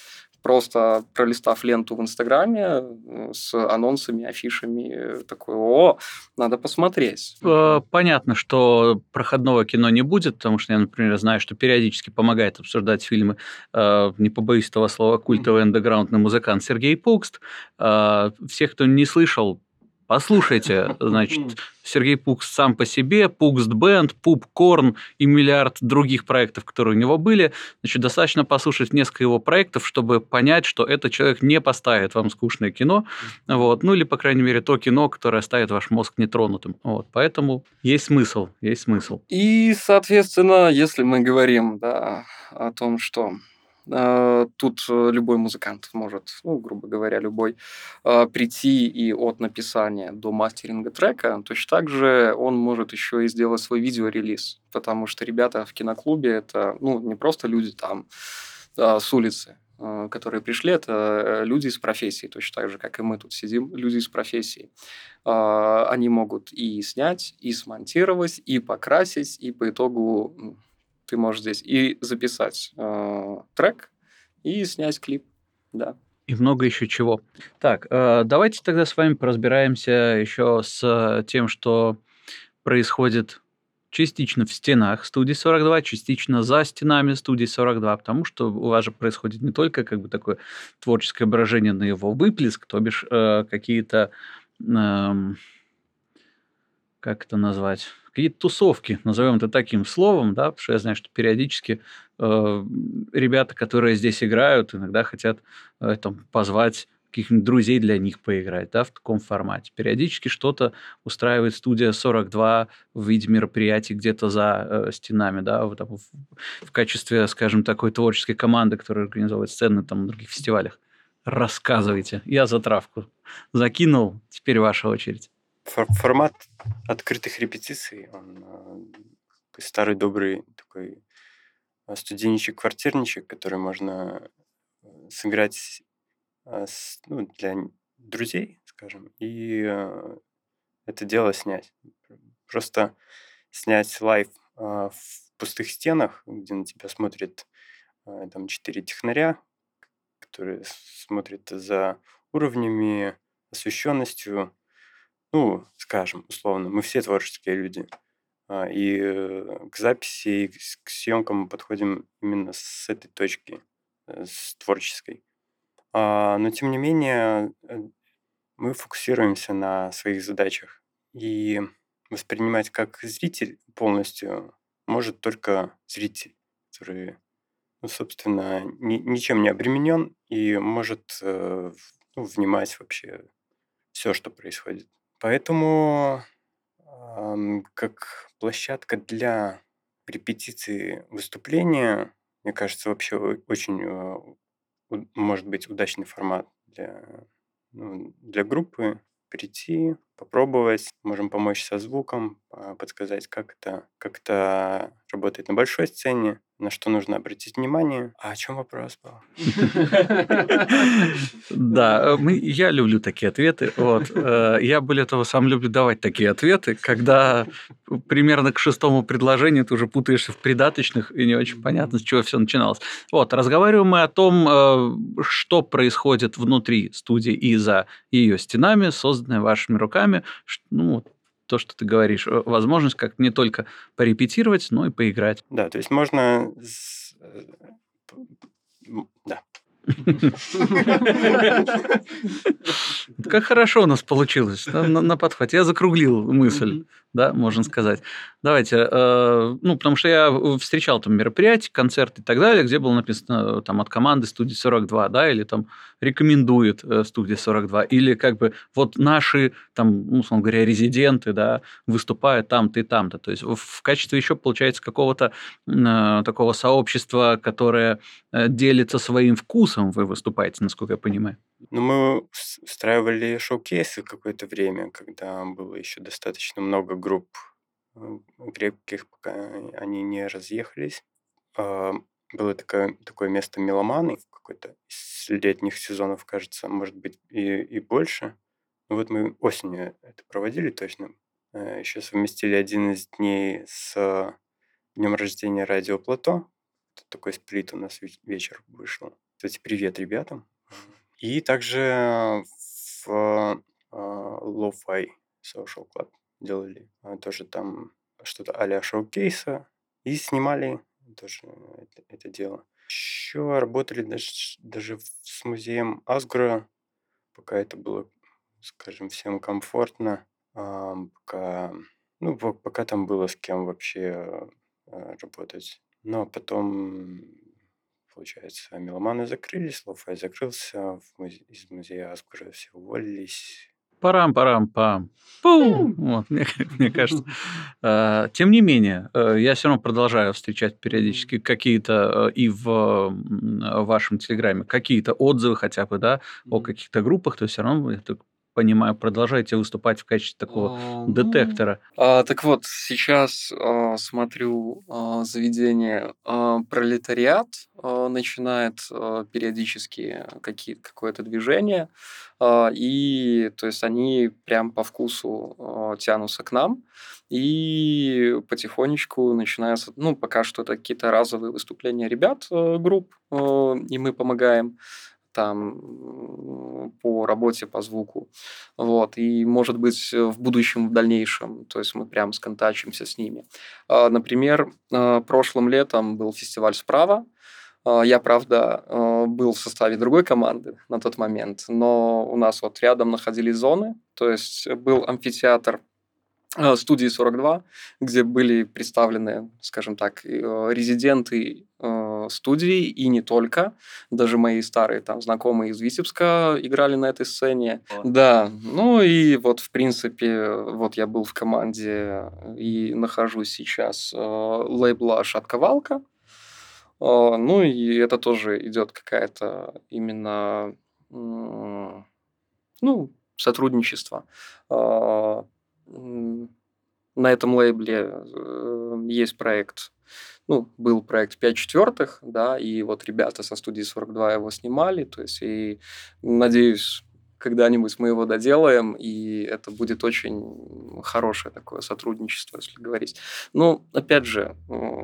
просто пролистав ленту в Инстаграме э, с анонсами, афишами, такой, о, надо посмотреть. Э, понятно, что проходного кино не будет, потому что я, например, знаю, что периодически помогает обсуждать фильмы, э, не побоюсь этого слова, культовый андеграундный музыкант Сергей Пукст. Всех, кто не слышал, Послушайте, значит, Сергей Пукст сам по себе, Пукст Band, Пуп Корн и миллиард других проектов, которые у него были. Значит, достаточно послушать несколько его проектов, чтобы понять, что этот человек не поставит вам скучное кино, вот, ну или, по крайней мере, то кино, которое оставит ваш мозг нетронутым. Вот, поэтому есть смысл, есть смысл. И, соответственно, если мы говорим да, о том, что тут э, любой музыкант может, ну, грубо говоря, любой, а, прийти и от написания до мастеринга трека, точно так же он может еще и сделать свой видеорелиз, потому что ребята в киноклубе это, ну, не просто люди там а, с улицы, которые пришли, это э, люди из профессии, точно так же, как и мы тут сидим, люди из профессии. Они могут и снять, и смонтировать, и покрасить, и по итогу ты можешь здесь и записать э, трек, и снять клип, да. И много еще чего. Так, э, давайте тогда с вами поразбираемся еще с тем, что происходит частично в стенах студии 42, частично за стенами студии 42, потому что у вас же происходит не только как бы такое творческое выражение на его выплеск, то бишь э, какие-то, э, как это назвать, какие-то тусовки, назовем это таким словом, да, потому что я знаю, что периодически э, ребята, которые здесь играют, иногда хотят э, там, позвать каких-нибудь друзей для них поиграть, да, в таком формате. Периодически что-то устраивает студия 42 в виде мероприятий где-то за э, стенами, да, вот, в, в качестве, скажем, такой творческой команды, которая организовывает сцены там на других фестивалях. Рассказывайте. Я за травку закинул, теперь ваша очередь формат открытых репетиций, он э, старый добрый такой э, студенчик-квартирничек, который можно э, сыграть ну, для друзей, скажем, и это дело снять. Просто снять live в пустых стенах, где на тебя смотрит там четыре технаря, которые смотрят за уровнями, освещенностью, ну, скажем, условно, мы все творческие люди. А, и э, к записи, и к съемкам мы подходим именно с этой точки, э, с творческой. А, но, тем не менее, э, мы фокусируемся на своих задачах. И воспринимать как зритель полностью может только зритель, который, ну, собственно, ни, ничем не обременен и может ну, внимать вообще все, что происходит. Поэтому как площадка для репетиции выступления, мне кажется, вообще очень а, может быть удачный формат для ну, для группы. Прийти, попробовать, можем помочь со звуком, а, подсказать, как это, как это работает на большой сцене, на что нужно обратить внимание. А о чем вопрос был? Да, э, я люблю такие ответы. Вот. Э, я, более того, сам люблю давать такие ответы, когда примерно к шестому предложению ты уже путаешься в придаточных, и не очень понятно, с чего все начиналось. Вот, разговариваем мы о том, э, что происходит внутри студии и за ее стенами, созданной вашими руками. Ну, то, что ты говоришь, возможность как не только порепетировать, но и поиграть. Да, то есть можно... Да, как хорошо у нас получилось на, подхвате. Я закруглил мысль, да, можно сказать. Давайте, э, ну, потому что я встречал там мероприятия, концерты и так далее, где было написано там от команды студии 42, да, или там рекомендует э, студия 42, или как бы вот наши там, ну, условно говоря, резиденты, да, выступают там-то и там-то. То есть в качестве еще, получается, какого-то э, такого сообщества, которое э, делится своим вкусом, вкусом вы выступаете, насколько я понимаю. Ну, мы устраивали шоу-кейсы какое-то время, когда было еще достаточно много групп э, крепких, пока они не разъехались. А, было такое, такое место меломаны какой-то из летних сезонов, кажется, может быть, и, и больше. Ну, вот мы осенью это проводили точно. Э, еще совместили один из дней с днем рождения радио Плато. Такой сплит у нас вечер вышел. Кстати, привет ребятам. И также в а, Lo-Fi Social Club делали а, тоже там что-то а-ля шоу-кейса и снимали тоже это, это дело. Еще работали даже, даже с музеем Асгура, пока это было, скажем, всем комфортно, пока, ну, пока там было с кем вообще работать. Но потом получается. Меломаны закрылись, Лофай закрылся, музе... из музея Аскура все уволились. Парам-парам-пам. Пум! Вот, мне, мне кажется. А, тем не менее, э, я все равно продолжаю встречать периодически какие-то э, и в вашем Телеграме какие-то отзывы хотя бы, да, о каких-то группах, то есть все равно понимаю, продолжаете выступать в качестве такого а, детектора. А, так вот, сейчас а, смотрю а, заведение а, пролетариат а, начинает а, периодически какие, какое-то движение, а, и то есть они прям по вкусу а, тянутся к нам, и потихонечку начинаются, ну, пока что это какие-то разовые выступления ребят, а, групп, а, и мы помогаем там по работе, по звуку. Вот. И, может быть, в будущем, в дальнейшем, то есть мы прям сконтачимся с ними. А, например, а, прошлым летом был фестиваль «Справа», а, я, правда, был в составе другой команды на тот момент, но у нас вот рядом находились зоны, то есть был амфитеатр студии 42, где были представлены, скажем так, резиденты студии и не только. Даже мои старые там знакомые из Витебска играли на этой сцене. Вот. Да, ну и вот в принципе, вот я был в команде и нахожусь сейчас э, лейбла «Шатковалка». Э, ну и это тоже идет какая-то именно э, ну, сотрудничество. Э, на этом лейбле э, есть проект ну, был проект 5 четвертых, да, и вот ребята со студии 42 его снимали, то есть, и надеюсь, когда-нибудь мы его доделаем, и это будет очень хорошее такое сотрудничество, если говорить. Ну, опять же,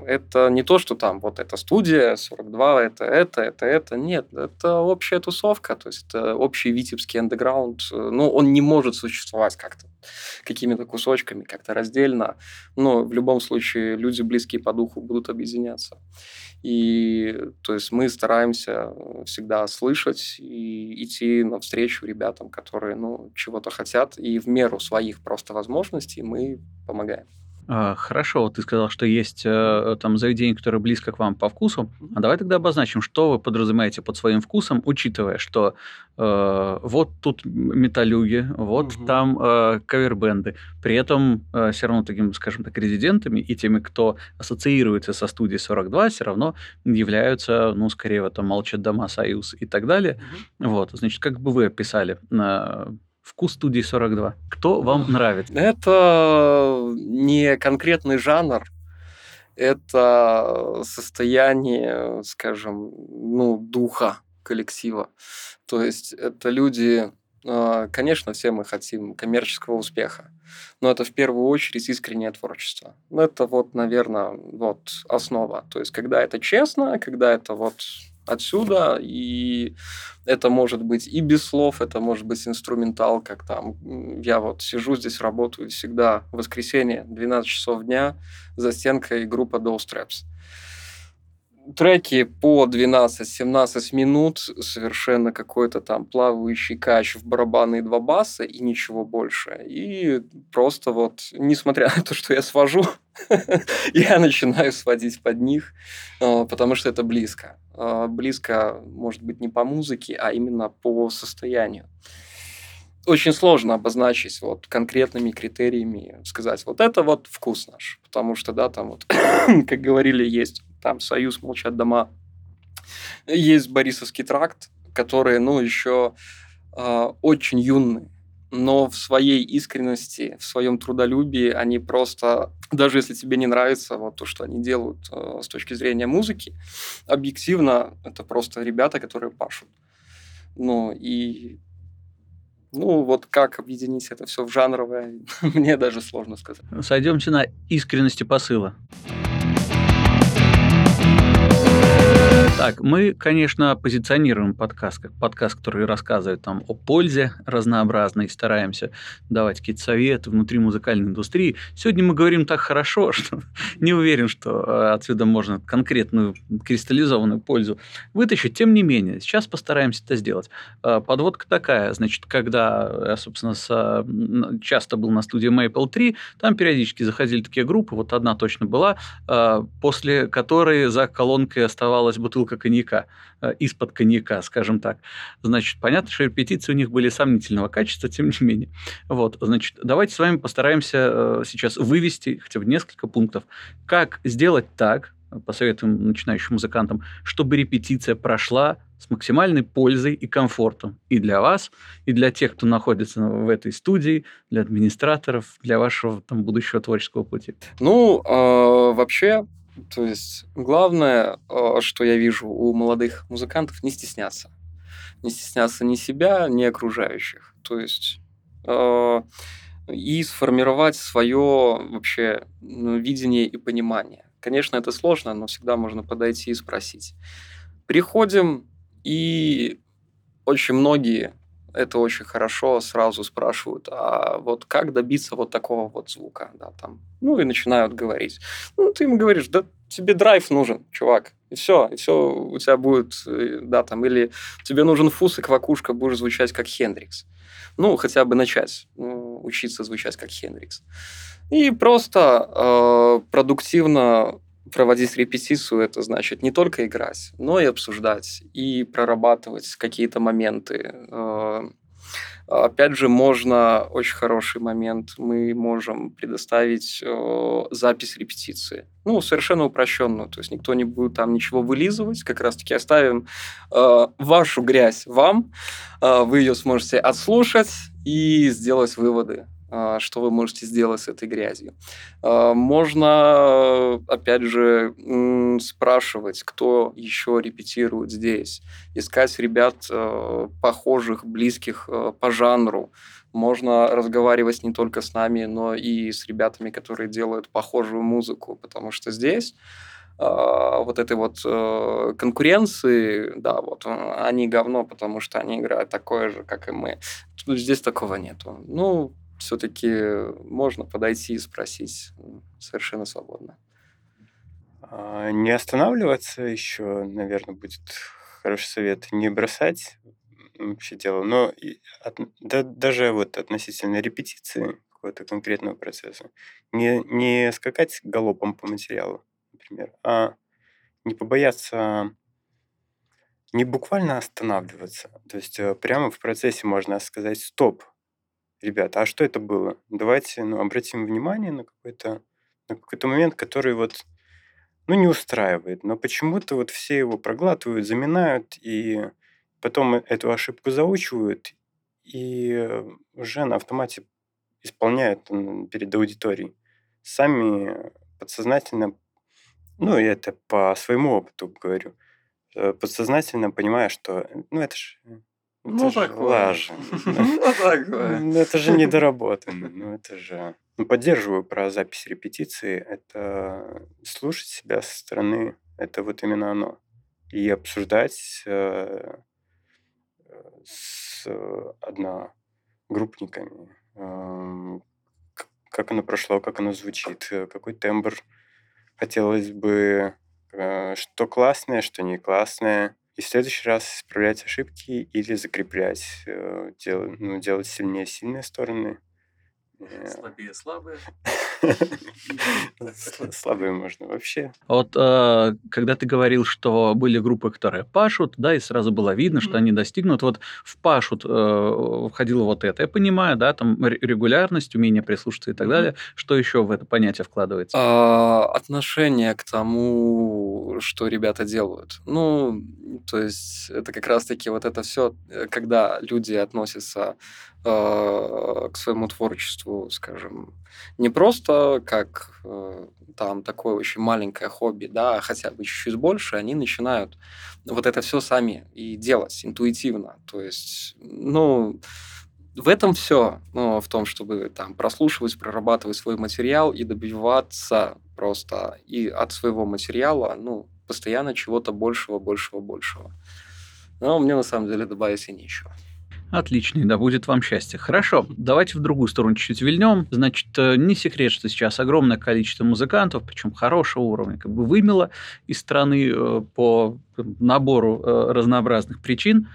это не то, что там вот эта студия 42, это это, это это. Нет, это общая тусовка, то есть это общий витебский андеграунд. Ну, он не может существовать как-то какими-то кусочками, как-то раздельно. Но в любом случае люди близкие по духу будут объединяться. И то есть мы стараемся всегда слышать и идти навстречу ребятам, которые ну, чего-то хотят, и в меру своих просто возможностей мы помогаем. А, хорошо, ты сказал, что есть э, там заведения, которые близко к вам по вкусу. А давай тогда обозначим, что вы подразумеваете под своим вкусом, учитывая, что э, вот тут металлюги, вот Мгм. там э, кавербенды. При этом э, все равно такими, скажем так, резидентами и теми, кто ассоциируется со студией 42, все равно являются, ну, скорее, вот там «Молчат дома», «Союз» и так далее. Вот, значит, как бы вы описали э, вкус студии 42? Кто вам нравится? Это не конкретный жанр, это состояние, скажем, ну, духа коллектива. То есть это люди, а, конечно, все мы хотим коммерческого успеха, но это в первую очередь искреннее творчество. Это вот, наверное, вот основа. То есть когда это честно, когда это вот отсюда, и это может быть и без слов, это может быть инструментал, как там. Я вот сижу здесь, работаю всегда в воскресенье, 12 часов дня, за стенкой группа Doll Straps. Треки по 12-17 минут, совершенно какой-то там плавающий кач в барабаны и два баса, и ничего больше. И просто вот, несмотря на то, что я свожу, я начинаю сводить под них, а, потому что это близко. А, Близко, может быть, не по музыке, а именно по состоянию. Очень сложно обозначить вот конкретными критериями, сказать, вот это вот вкус наш. Потому что, да, там вот, как говорили, есть там «Союз», «Молчат дома», есть «Борисовский тракт», которые, ну, еще а, очень юные, но в своей искренности, в своем трудолюбии они просто, даже если тебе не нравится вот то, что они делают э, с точки зрения музыки, объективно это просто ребята, которые пашут. Ну и ну вот как объединить это все в жанровое, мне даже сложно сказать. Сойдемте на искренности посыла. Так, мы, конечно, позиционируем подкаст как подкаст, который рассказывает там о пользе разнообразной, стараемся давать какие-то советы внутри музыкальной индустрии. Сегодня мы говорим так хорошо, что не уверен, что э, отсюда можно конкретную кристаллизованную пользу вытащить. Тем не менее, сейчас постараемся это сделать. Э, Подводка такая, значит, когда я, собственно, с, э, часто был на студии Maple 3, там периодически заходили такие группы, вот одна точно была, после которой за колонкой оставалась бутылка коньяка, э, из-под коньяка, скажем так. Значит, понятно, что репетиции у них были сомнительного качества, тем не менее. Вот, значит, давайте с вами постараемся э, сейчас вывести хотя бы несколько пунктов, как сделать так, посоветуем начинающим музыкантам, чтобы репетиция прошла с максимальной пользой и комфортом и для вас, и для тех, кто находится в этой студии, для администраторов, для вашего там будущего творческого пути. Ну, э, вообще, то есть главное, э, что я вижу у молодых музыкантов, не стесняться. Не стесняться ни себя, ни окружающих. То есть э, и сформировать свое вообще видение и понимание. Конечно, это сложно, но всегда можно подойти и спросить. Приходим, и очень многие это очень хорошо сразу спрашивают, а вот как добиться вот такого вот звука, да, там, ну и начинают говорить. Ну, ты им говоришь, да тебе драйв нужен, чувак, и все, и все у тебя будет, э, да, там, или тебе нужен фус и квакушка, будешь звучать как Хендрикс. Ну, хотя бы начать ну, учиться звучать как Хендрикс. И просто э, продуктивно проводить репетицию, это значит не только играть, но и обсуждать, и прорабатывать какие-то моменты. Э, Опять же, можно, очень хороший момент, мы можем предоставить э, запись репетиции. Ну, совершенно упрощенную, то есть никто не будет там ничего вылизывать, как раз-таки оставим э, вашу грязь вам, вы ее сможете отслушать и сделать выводы что вы можете сделать с этой грязью. А, Можно, опять же, спрашивать, кто еще репетирует здесь, искать ребят э, похожих, близких по жанру. Можно разговаривать не только с нами, но и с ребятами, которые делают похожую музыку, потому что здесь а, вот этой вот конкуренции, да, вот они говно, потому что они играют такое же, как и мы. Здесь такого нету. Ну, все-таки можно подойти и спросить совершенно свободно. А, Не останавливаться еще, наверное, будет хороший совет. Не бросать вообще дело. Но от- да- даже вот относительно репетиции какого-то конкретного процесса. Не, не скакать галопом по материалу, например, а не побояться, не буквально останавливаться. То есть э, прямо в процессе можно сказать «стоп, ребята, а что это было? Давайте ну, обратим внимание на какой-то на какой-то момент, который вот ну, не устраивает, но почему-то вот все его проглатывают, заминают, и потом э, эту ошибку заучивают, и уже на автомате исполняют перед аудиторией. Сами подсознательно, ну, я это по своему опыту говорю, э, подсознательно понимая, что, ну, это же ну, это такое. лажа. Ну, такое. Ну, Это же недоработано. Ну, это же... Ну, поддерживаю про запись репетиции. Это слушать себя со стороны. Это вот именно оно. И обсуждать э, с одногруппниками, эм, к- как оно прошло, как оно звучит, э, какой тембр хотелось бы, э, что классное, что не классное. И в следующий раз исправлять ошибки или закреплять, э, дел- ну, делать сильнее сильные стороны. Э, Слабее, слабые. Сл- Слабые можно вообще. Вот э, когда ты говорил, что были группы, которые пашут, да, и сразу было видно, что они достигнут. Вот в пашут э, входило вот это, я понимаю, да, там регулярность, умение прислушаться и так далее. Что еще в это понятие вкладывается? А, отношение к тому, что ребята делают. Ну, то есть это как раз-таки вот это все, когда люди относятся э, к своему творчеству, скажем, не просто как э, там такое очень маленькое хобби, да, а хотя бы чуть-чуть больше, они начинают вот это все сами и делать интуитивно. То есть, ну, в этом все, ну, в том, чтобы там прослушивать, прорабатывать свой материал и добиваться просто и от своего материала, ну, постоянно чего-то большего, большего, большего. Но мне на самом деле добавить и нечего. Отлично, и да будет вам счастье. Хорошо, давайте в другую сторону чуть-чуть вильнем. Значит, э, не секрет, что сейчас огромное количество музыкантов, причем хорошего уровня, как бы вымело из страны э, по набору э, разнообразных причин.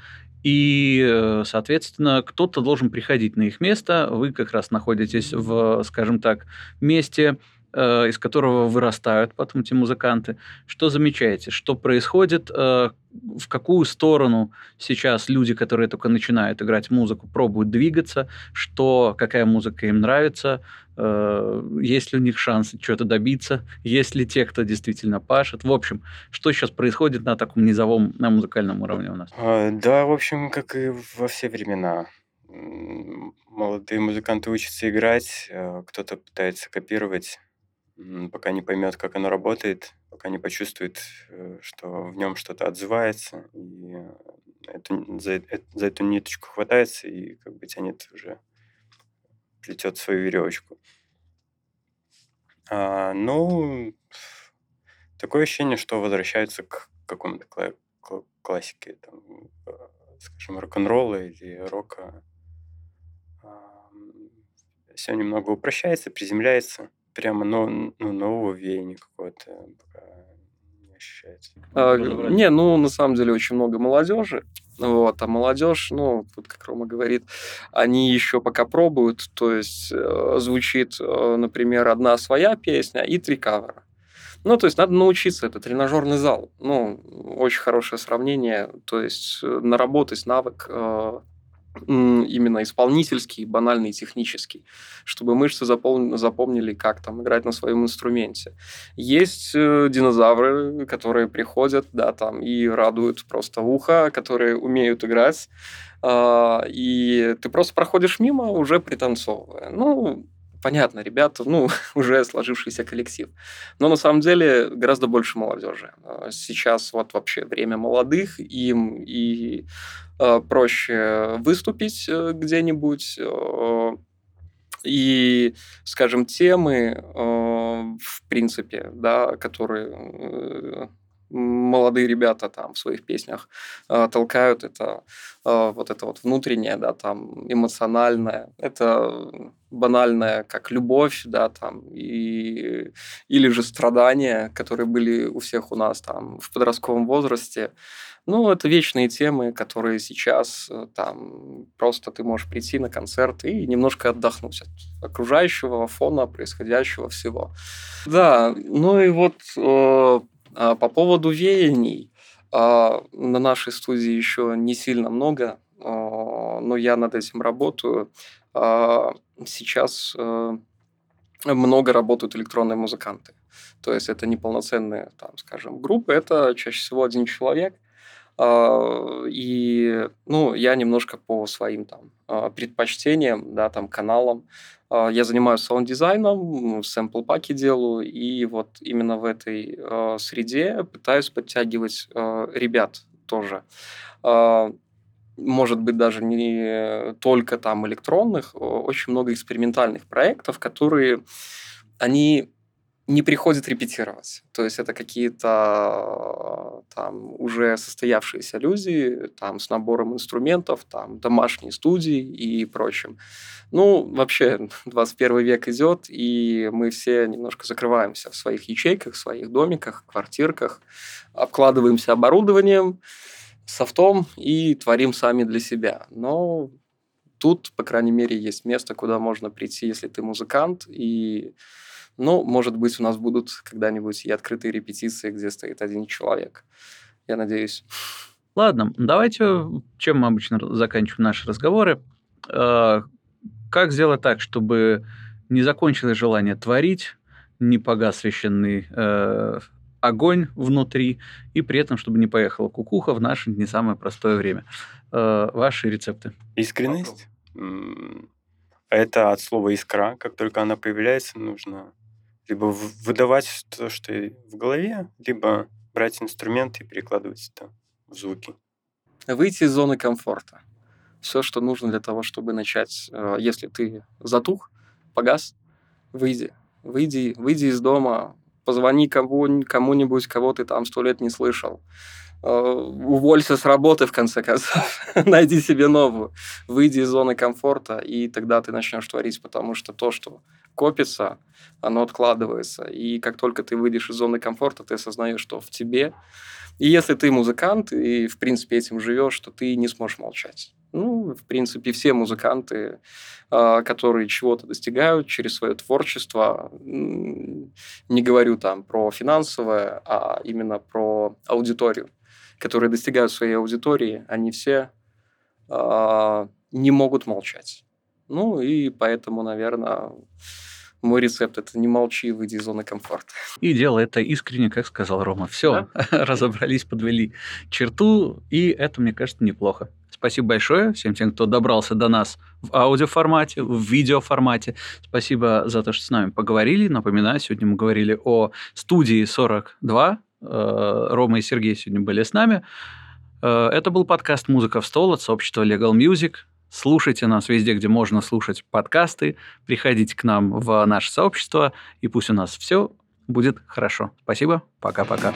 И, соответственно, кто-то должен приходить на их место. Вы как раз находитесь в, скажем так, месте, э, из которого вырастают потом эти музыканты. Что замечаете? Что происходит? э, В какую сторону сейчас люди, которые только начинают играть музыку, пробуют двигаться? Что, какая музыка им нравится? э, Есть ли у них шансы что-то добиться? Есть ли те, кто действительно пашет? В общем, что сейчас происходит на таком низовом, на музыкальном уровне у нас? А, Да, в общем, как и во все времена. Молодые музыканты учатся играть, кто-то пытается копировать, пока не поймет, как оно работает, пока не почувствует, э, что в нем что-то отзывается, и э, это за, э- за эту ниточку хватается и как бы тянет уже, плетет свою веревочку. А, ну, такое ощущение, что возвращаются к какому-то кла- кла- классике, там, э, скажем, рок-н-ролла или рока. Все немного упрощается, приземляется. Прямо но, ну, нового веяния какого-то пока не ощущается. А, не, ну, на самом деле очень много молодежи. Вот, а молодежь, ну, вот как Рома говорит, они еще пока пробуют, то есть э, звучит, э, например, одна своя песня и три кавера. Ну, то есть надо научиться, это тренажерный зал. Ну, очень хорошее сравнение, то есть э, наработать навык э, именно исполнительский, банальный, технический, чтобы мышцы запол- запомнили, как там играть на своем инструменте. Есть э, динозавры, которые приходят, да, там и радуют просто ухо, которые умеют играть, а, и ты просто проходишь мимо, уже пританцовывая. Ну, понятно, ребята, ну, уже сложившийся коллектив. Но на самом деле гораздо больше молодежи. А, Сейчас вот вообще время молодых, им и э, проще выступить э, где-нибудь, э, и, скажем, темы, э, в принципе, да, которые молодые ребята там в своих песнях э, толкают, это э, вот это вот внутреннее, да, там эмоциональное, это банальное, как любовь, да, там, и, или же страдания, которые были у всех у нас там в подростковом возрасте. Ну, это вечные темы, которые сейчас э, там просто ты можешь прийти на концерт и немножко отдохнуть от окружающего фона, происходящего всего. Да, ну и вот э, по поводу веяний. Э, на нашей студии еще не сильно много, э, но я над этим работаю. Сейчас э, много работают электронные музыканты. То есть это не полноценные, там, скажем, группы, это чаще всего один человек – а, и, ну, я немножко по своим там а, предпочтениям, да, там, каналам, а, я занимаюсь саунд-дизайном, sample-pack и делаю, и вот именно в этой среде пытаюсь подтягивать ребят тоже. Может быть, даже не только там электронных, очень много экспериментальных проектов, которые они не приходит репетировать. То есть это какие-то там уже состоявшиеся люди, там с набором инструментов, там домашние студии и прочим. Ну, вообще, 21 век идет, и мы все немножко закрываемся в своих ячейках, в своих домиках, квартирках, обкладываемся оборудованием, софтом и творим сами для себя. Но тут, по крайней мере, есть место, куда можно прийти, если ты музыкант, и ну, может быть, у нас будут когда-нибудь и открытые репетиции, где стоит один человек. Я надеюсь. Ладно, давайте, чем мы обычно заканчиваем наши разговоры. Э, как сделать так, чтобы не закончилось желание творить, не погас священный э, огонь внутри, и при этом, чтобы не поехала кукуха в наше не самое простое время. Э, ваши рецепты. Искренность. Это от слова искра. Как только она появляется, нужно либо выдавать то, что в голове, либо брать инструмент и перекладывать это в звуки. Выйти из зоны комфорта. Все, что нужно для того, чтобы начать. Э, если ты затух, погас, выйди. Выйди, выйди из дома, позвони кому, кому-нибудь, кого ты там сто лет не слышал. Э, уволься с работы, в конце концов. Найди себе новую. Выйди из зоны комфорта, и тогда ты начнешь творить, потому что то, что копится, оно откладывается. И как только ты выйдешь из зоны комфорта, ты осознаешь, что в тебе. И если ты музыкант и, в принципе, этим живешь, то ты не сможешь молчать. Ну, в принципе, все музыканты, а, которые чего-то достигают через свое творчество, не говорю там про финансовое, а именно про аудиторию, которые достигают своей аудитории, они все а, не могут молчать. Ну и поэтому, наверное, мой рецепт – это не молчи, выйди из зоны комфорта. И дело это искренне, как сказал Рома. Все, да? разобрались, подвели черту, и это, мне кажется, неплохо. Спасибо большое всем тем, кто добрался до нас в аудиоформате, в видеоформате. Спасибо за то, что с нами поговорили. Напоминаю, сегодня мы говорили о студии 42. Э, Рома и Сергей сегодня были с нами. Э, это был подкаст «Музыка в стол» от сообщества Legal Music. Слушайте нас везде, где можно слушать подкасты. Приходите к нам в наше сообщество, и пусть у нас все будет хорошо. Спасибо. Пока-пока.